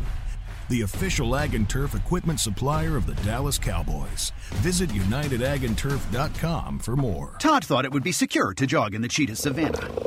The official Ag and Turf equipment supplier of the Dallas Cowboys. Visit UnitedAgAndTurf.com for more.
Todd thought it would be secure to jog in the cheetah savannah.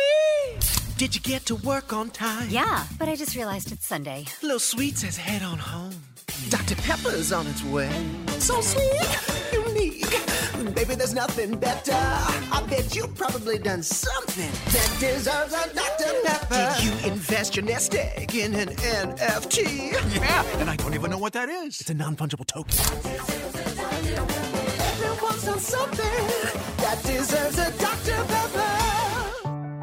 Did you get to work on time?
Yeah, but I just realized it's Sunday.
Little Sweet says head on home. Dr. Pepper's on its way. So sweet, unique. Baby, there's nothing better. I bet you've probably done something that deserves a Dr. Pepper. Did you invest your nest egg in an NFT?
Yeah, and I don't even know what that is.
It's a non fungible token. Everyone's done something that deserves a Dr. Pepper.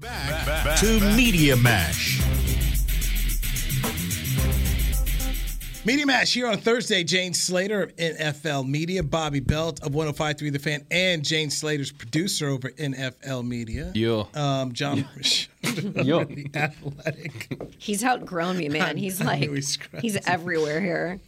To Media Mash.
Media Mash here on Thursday. Jane Slater of NFL Media, Bobby Belt of 105.3 The Fan, and Jane Slater's producer over NFL Media.
Yeah.
Um, Jon
Yo.
really athletic.
He's outgrown me, man. He's
I
like
knew
he's everywhere here.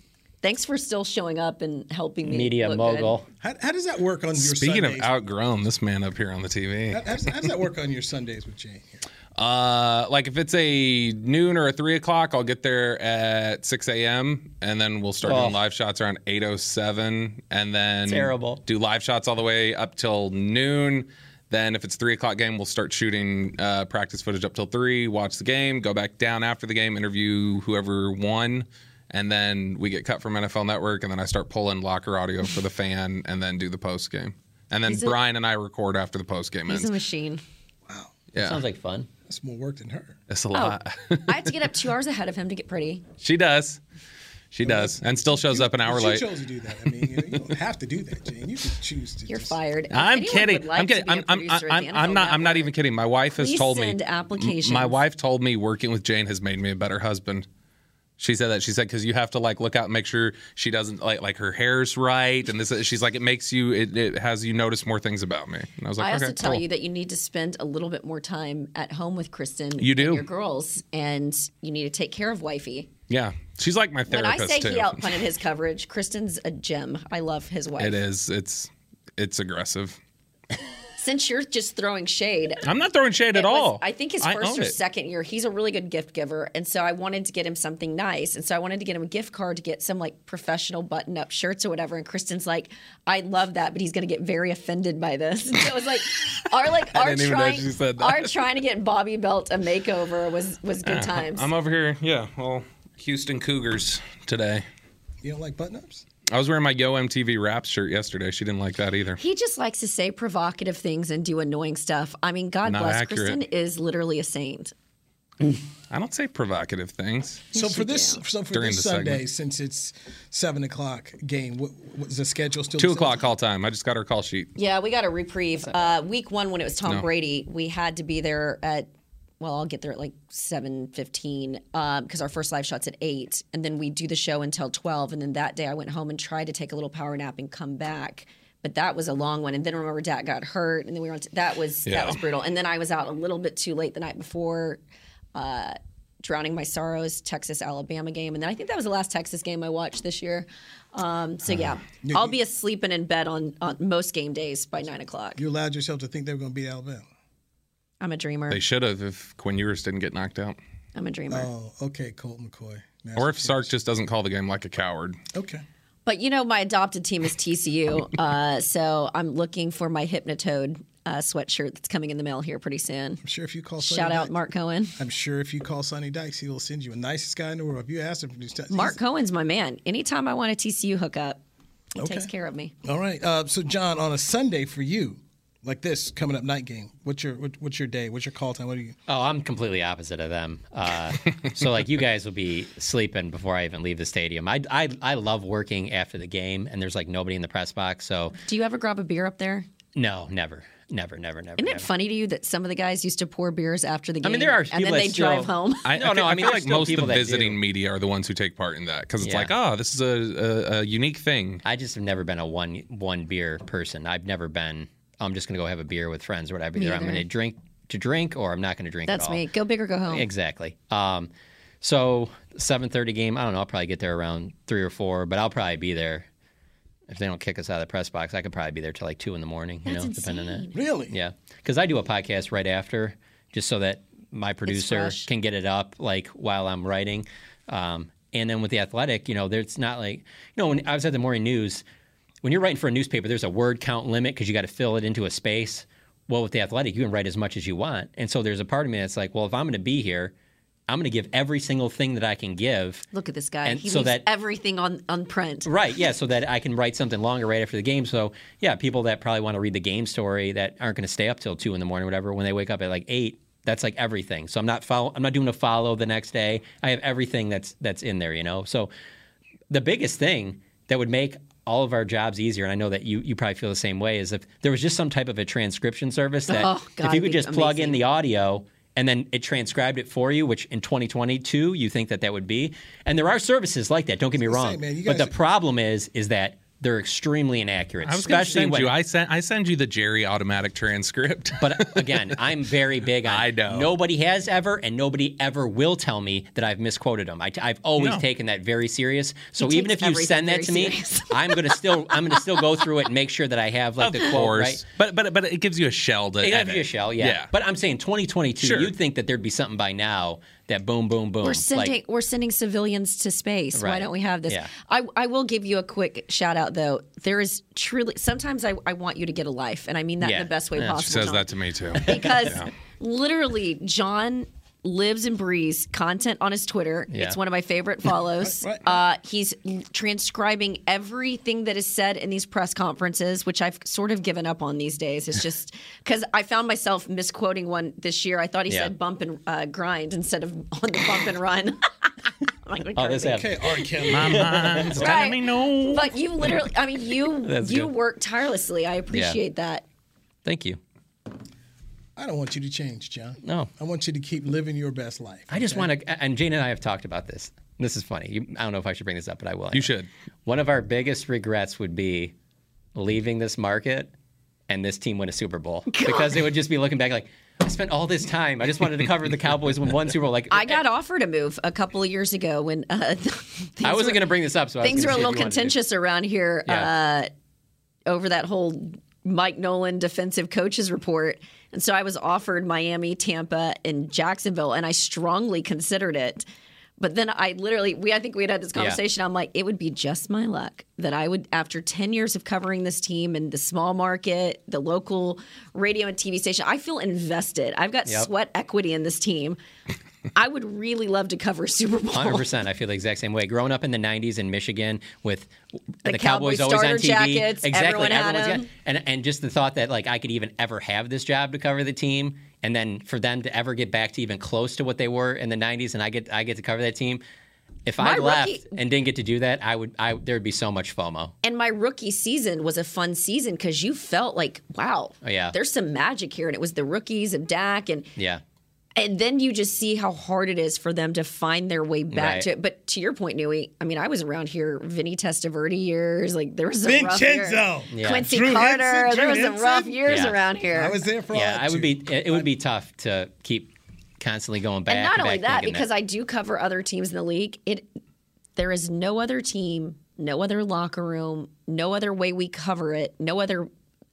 Thanks for still showing up and helping me.
Media
look
mogul.
How, how does that work on your
Speaking
Sundays?
of outgrown, this man up here on the TV.
how, how does, how does that work on your Sundays with Jane? Here?
Uh, like if it's a noon or a three o'clock, I'll get there at six a.m. and then we'll start
Oh.
doing live shots around eight oh seven, and then
Terrible.
do live shots all the way up till noon. Then if it's three o'clock game, we'll start shooting uh, practice footage up till three. Watch the game, go back down after the game, interview whoever won, and then we get cut from NFL Network, and then I start pulling locker audio for the fan, and then do the post game. And then
He's a-
Brian and I record after the post game
He's
ends.
a machine. Wow.
Yeah,
Sounds like fun.
That's more work than her.
it's a oh, lot.
I have to get up two hours ahead of him to get pretty.
She does. She does, and still shows up an hour
she
late.
chose to do that. I mean, you, you don't have to do that, Jane. You could choose to.
You're
just-
fired. If
I'm
anyone
kidding.
would like
I'm
to
kidding.
be a
I'm, I'm,
producer at
I'm, I'm
NFL
not. I'm not
Network,
even kidding. My wife has
please
told me.
send applications.
My wife told me working with Jane has made me a better husband. She said that. She said because you have to like look out and make sure she doesn't like like her hair's right, and this. She's like it makes you. It, it has you notice more things about me. And I was like,
I also
okay,
tell
cool.
you that you need to spend a little bit more time at home with Kristen.
You do.
and your girls, and you need to take care of wifey.
Yeah, she's like my
When I say
too.
he outpunted his coverage, Kristen's a gem. I love his wife.
it is. It's it's aggressive.
Since you're just throwing shade,
I'm not throwing shade at
was-
all.
I think his first or
it.
second year, he's a really good gift giver, and so I wanted to get him something nice, and so I wanted to get him a gift card to get some like professional button-up shirts or whatever. And Kristen's like, "I love that, but he's going to get very offended by this." And so it was like, our like
I
our
didn't even know
trying,
said
our trying to get Bobby Belt a makeover was was good
Yeah,
times.
I'm over here. Yeah, well, Houston Cougars today.
You don't like button-ups?
I was wearing my Yo MTV Raps shirt yesterday. She didn't like that either.
he just likes to say provocative things and do annoying stuff. I mean, God
Not
bless
accurate.
Kristen is literally a saint.
I don't say provocative things.
So for this, so for
During
this Sunday,
segment.
since it's seven o'clock game, what, what's the schedule still?
Two o'clock call time. I just got our call sheet.
Yeah, we got a reprieve. Uh, week one, when it was Tom
No.
Brady, we had to be there at. Well, I'll get there at like seven fifteen because our first live shot's at eight, and then we do the show until twelve. And then that day, I went home and tried to take a little power nap and come back, but that was a long one. And then remember, Dad got hurt, and then we were on. T- that was
Yeah.
that was brutal. And then I was out a little bit too late the night before. Uh, drowning my sorrows, Texas Alabama game, and then I think that was the last Texas game I watched this year. Um, so yeah,
Yeah,
I'll
you-
be asleep and in bed on, on most game days by nine o'clock.
You allowed yourself to think they were going to beat Alabama.
I'm a dreamer.
They should have if Quinn Ewers didn't get knocked out.
I'm a dreamer.
Oh, okay, Colt McCoy.
Or if Sark just doesn't call the game like a coward.
Okay.
But you know, my adopted team is TCU, uh, so I'm looking for my Hypnotoad uh, sweatshirt that's coming in the mail here pretty soon.
I'm sure if you call
Shout
Sonny
out
Dykes-
Mark Cohen.
I'm sure if you call Sonny Dykes, he will send you a nicest guy in the world. If you ask him for these
Mark Cohen's my man. Anytime I want a TCU hookup, he
Okay.
takes care of me.
All right. Uh, so, Jon, on a Sunday for you, like this coming up night game, what's your what, what's your day? What's your call time? What do you?
Oh, I'm completely opposite of them. Uh, so like you guys will be sleeping before I even leave the stadium. I, I I love working after the game, and there's like nobody in the press box. So
Do you ever grab a beer up there?
no, never, never, never, never.
Isn't it
never.
funny to you that some of the guys used to pour beers after the
I
game?
mean, there are
and then
that
they drive home.
I,
No,
I
no, I
I
mean,
feel like most of the visiting
do.
media are the ones who take part in that because it's
Yeah.
like, oh, this is a, a, a unique thing.
I just have never been a one one beer person. I've never been. I'm just gonna go have a beer with friends or whatever.
Me
Either I'm gonna drink to drink or I'm not gonna drink.
That's
at all.
me. Go big or go home.
Exactly. Um, so 7:30 game. I don't know. I'll probably get there around three or four, but I'll probably be there. If they don't kick us out of the press box, I could probably be there till like two in the morning. You
That's
know, depending on it.
Really?
Yeah, because I do a podcast right after, just so that my producer can get it up like while I'm writing. Um, and then with the athletic, you know, there's not like you know when I was at the morning news, when you're writing for a newspaper, there's a word count limit because you got to fill it into a space. Well, with the athletic, you can write as much as you want, and so there's a part of me that's like, well, if I'm going to be here, I'm going to give every single thing that I can give.
Look at this guy.
And
he
so
leaves
that-
everything on, on print.
Right, yeah, so that I can write something longer right after the game. So, yeah, people that probably want to read the game story that aren't going to stay up till two in the morning, or whatever, when they wake up at like eight, that's like everything. So I'm not follow, I'm not doing a follow the next day. I have everything that's that's in there, you know. So the biggest thing that would make all of our jobs easier, and I know that you you probably feel the same way, is if there was just some type of a transcription service that
Oh, God,
if you could
it'd
just plug in the audio and then it transcribed it for you, which in 2022 you think that that would be. And there are services like that. Don't get me
I was gonna
wrong.
say, man, you
but the problem is is that they're extremely inaccurate.
I was going to
especially
send
when,
you. I send. I send you the Jerry automatic transcript.
But uh, again, I'm very big on.
I know.
Nobody has ever, and nobody ever will tell me that I've misquoted them. I, have always
No.
taken that very serious. So
He
even if you send that
very
to me. I'm gonna still, I'm gonna still go through it and make sure that I have like
of
the quote
course,
right.
but but but it gives you a shell to
It gives you a shell, yeah.
Yeah.
But I'm saying 2022,
Sure.
you'd think that there'd be something by now that boom, boom, boom.
We're sending
like,
we're sending civilians to space. Why don't we have this?
Yeah.
I, I will give you a quick shout out though. There is truly sometimes I, I want you to get a life, and I mean that
Yeah.
in the best way
Yeah,
possible.
She says
Jon.
that to me too.
because
Yeah.
literally Jon lives and breathes content on his Twitter.
Yeah.
It's one of my favorite follows.
Right, right,
Uh, he's transcribing everything that is said in these press conferences, which I've sort of given up on these days. It's just because I found myself misquoting one this year. I thought he
Yeah.
said bump and uh, grind instead of on the bump and run. like,
oh, this happened.
Okay, R. Kelly.
My mind's
Right.
telling me no.
But you literally, I mean, you
That's
you
good.
work tirelessly. I appreciate that.
Thank you.
I don't want you to change, Jon.
No.
I want you to keep living your best life.
I just
okay?
want to, and Jane and I have talked about this. This is funny. You, I don't know if I should bring this up, but I will.
You should.
One of our biggest regrets would be leaving this market and this team win a Super Bowl because they would just be looking back like, I spent all this time. I just wanted to cover the Cowboys win one Super Bowl. Like
I got offered a move a couple of years ago when uh,
I wasn't going to bring this up, so
things
gonna
were a little
you wanted to.
contentious around here
Yeah.
uh, over that whole Mike Nolan defensive coaches report. And so I was offered Miami, Tampa, and Jacksonville, and I strongly considered it. But then I literally, we I think we had had this
Yeah.
conversation. I'm like, it would be just my luck that I would, after 10 years of covering this team and the small market, the local radio and TV station, I feel invested. I've got
Yep.
sweat equity in this team. I would really love to cover Super Bowl.
Hundred percent. I feel the exact same way. Growing up in the '90s in Michigan with the,
The
Cowboys
Cowboy
always on TV,
jackets,
exactly.
everyone had them.
got- and and just the thought that like I could even ever have this job to cover the team, and then for them to ever get back to even close to what they were in the '90s, and I get I get to cover that team. If
My
I left
rookie-
and didn't get to do that, I would I there would be so much FOMO.
And my rookie season was a fun season because you felt like, wow,
Oh, yeah.
there's some magic here. And it was the rookies of Dak. And,
Yeah.
And then you just see how hard it is for them to find their way back
Right.
to it. But to your point, Newy, I mean, I was around here, Vinny Testaverde years. Like, there was some rough years.
Vincenzo.
Yeah.
Quincy
Drew
Carter.
Henson,
there was
Drew
some rough years
Yeah.
around here.
I was there for
Yeah,
all
I would be. It would be tough to keep constantly going back.
and not
and
only that,
thinking
because I do cover other teams in the league. It there is no other team, no other locker room, no other way we cover it, no other.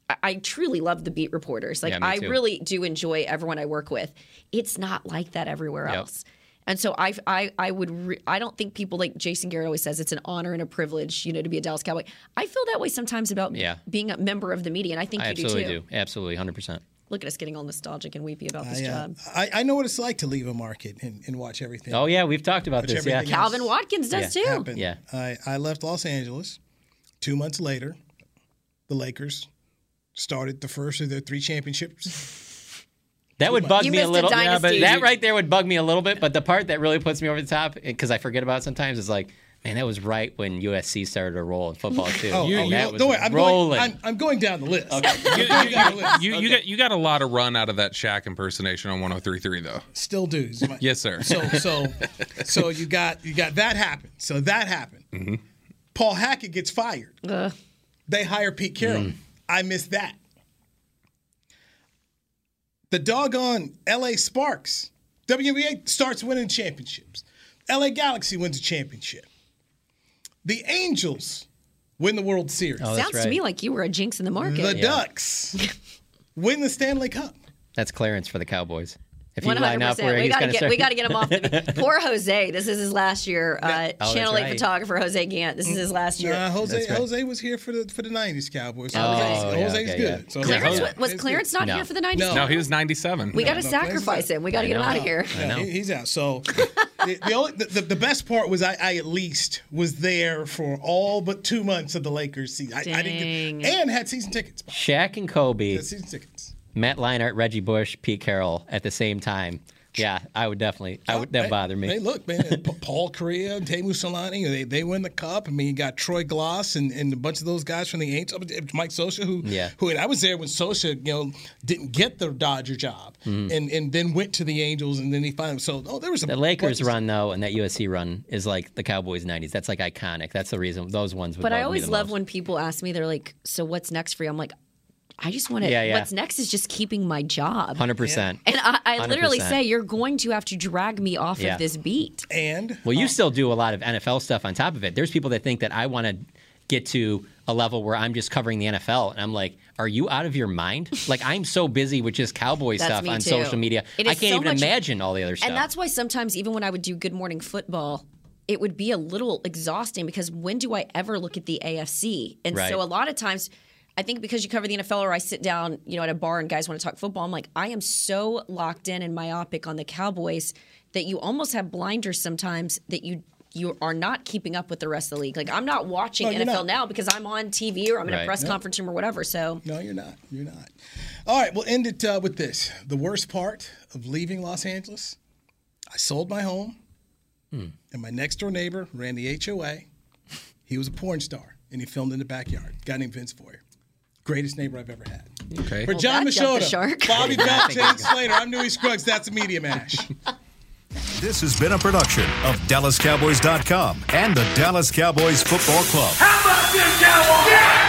I, I truly love the beat reporters. Like
Yeah, me
I really do enjoy everyone I work with. It's not like that everywhere
Yep.
else. And so I, I, I would, re- I don't think people like Jason Garrett always says it's an honor and a privilege, you know, to be a Dallas Cowboy. I feel that way sometimes about
Yeah.
being a member of the media, and I think
I
you do too.
do. Absolutely, hundred percent.
Look at us getting all nostalgic and weepy about this
I, uh,
job.
I, I know what it's like to leave a market and, and watch everything.
Oh yeah, we've talked about this. Yeah,
Calvin Watkins does too.
happen.
Yeah.
I, I left Los Angeles. Two months later, the Lakers started the first of their three championships.
That would bug
You
me a
missed a
little. Yeah, but that right there would bug me a little bit. But the part that really puts me over the top, because I forget about it sometimes, is like, man, that was right when USC started to roll in football too.
Oh,
You-
oh,
that
no,
was
don't worry, I'm
rolling.
going. I'm, I'm going down the list.
You, you, you, you got you got a lot of run out of that Shaq impersonation on 103.3 though.
Still do.
Yes, sir.
So so so you got you got that happened. So that happened.
Mm-hmm.
Paul Hackett gets fired. They hire Pete Carroll.
Mm.
I missed that. The doggone LA Sparks, WNBA starts winning championships. LA Galaxy wins a championship. The Angels win the World Series.
Oh,
Sounds to me like you were a jinx in the market.
the Ducks win the Stanley Cup.
That's Clarence for the Cowboys. If you
One
line
hundred
up where
percent. We
he's
gotta
going to
get
start,
we gotta get him off the poor Jose. This is his last year. Uh,
Oh,
Channel Eight
right.
photographer Jose Gant. This is his last year.
Nah, Jose
right.
Jose was here for the for the '90s Cowboys. So
Oh,
Jose's,
yeah,
Jose's
okay,
good.
yeah.
So
Clarence
Jose-
wa- was Clarence not
No.
here for the '90s?
No.
No, he was 97.
We got to
no,
sacrifice him. We got to get him out of here.
I know.
He- he's out. So the, the, only, the, the, the best part was I, I at least was there for all but two months of the Lakers season. I, I didn't
Dang.
get, and had season tickets.
Shaq and Kobe,
Had season tickets.
Matt Leinart, Reggie Bush, Pete Carroll at the same time. Yeah, I would definitely. I would that bother me.
Hey, look, man, P- Paul Kariya, Teemu Selanne, they, they win the cup. I mean, you got Troy Glaus and, and a bunch of those guys from the Angels. Mike Scioscia, who,
Yeah.
who and I was there when Scioscia, you know, didn't get the Dodger job
Mhm.
and, and then went to the Angels and then he finally, so, oh, there was a
The Lakers
bunch
run though, and that USC run is like the Cowboys '90s. That's like iconic. That's the reason those ones. Would
But I always love
most.
when people ask me, they're like, "So what's next for you?" I'm like, "I just want to.
Yeah, yeah.
What's next is just keeping my job."
Hundred percent.
And I, I literally
100%.
say, "You're going to have to drag me off
Yeah.
of this beat."
And
Well, you still do a lot of NFL stuff on top of it. There's people that think that I want to get to a level where I'm just covering the NFL, and I'm like, are you out of your mind? like I'm so busy with just Cowboy stuff on
too.
social media,
It
I can't
so
even
much-
imagine all the other stuff.
And that's why sometimes, even when I would do Good Morning Football, it would be a little exhausting because when do I ever look at the AFC? And
Right.
so a lot of times, I think because you cover the NFL or I sit down, you know, at a bar and guys want to talk football, I'm like, I am so locked in and myopic on the Cowboys that you almost have blinders sometimes that you you are not keeping up with the rest of the league. Like I'm not watching
No,
NFL
not.
now because I'm on TV or I'm in a press
No.
conference room or whatever. So
No, you're not. You're not. All right, we'll end it uh, with this. The worst part of leaving Los Angeles, I sold my home,
Hmm.
and my next door neighbor ran the HOA. He was a porn star, and he filmed in the backyard. guy named Vince Voyeur. Greatest neighbor I've ever had.
Okay.
For
Well,
Jon
that jumped the
Machota,
shark.
Bobby Bell, Jane Slater, I'm Newy Scruggs. That's a Media Mash.
This has been a production of DallasCowboys.com and the Dallas Cowboys Football Club.
How about this, Cowboys?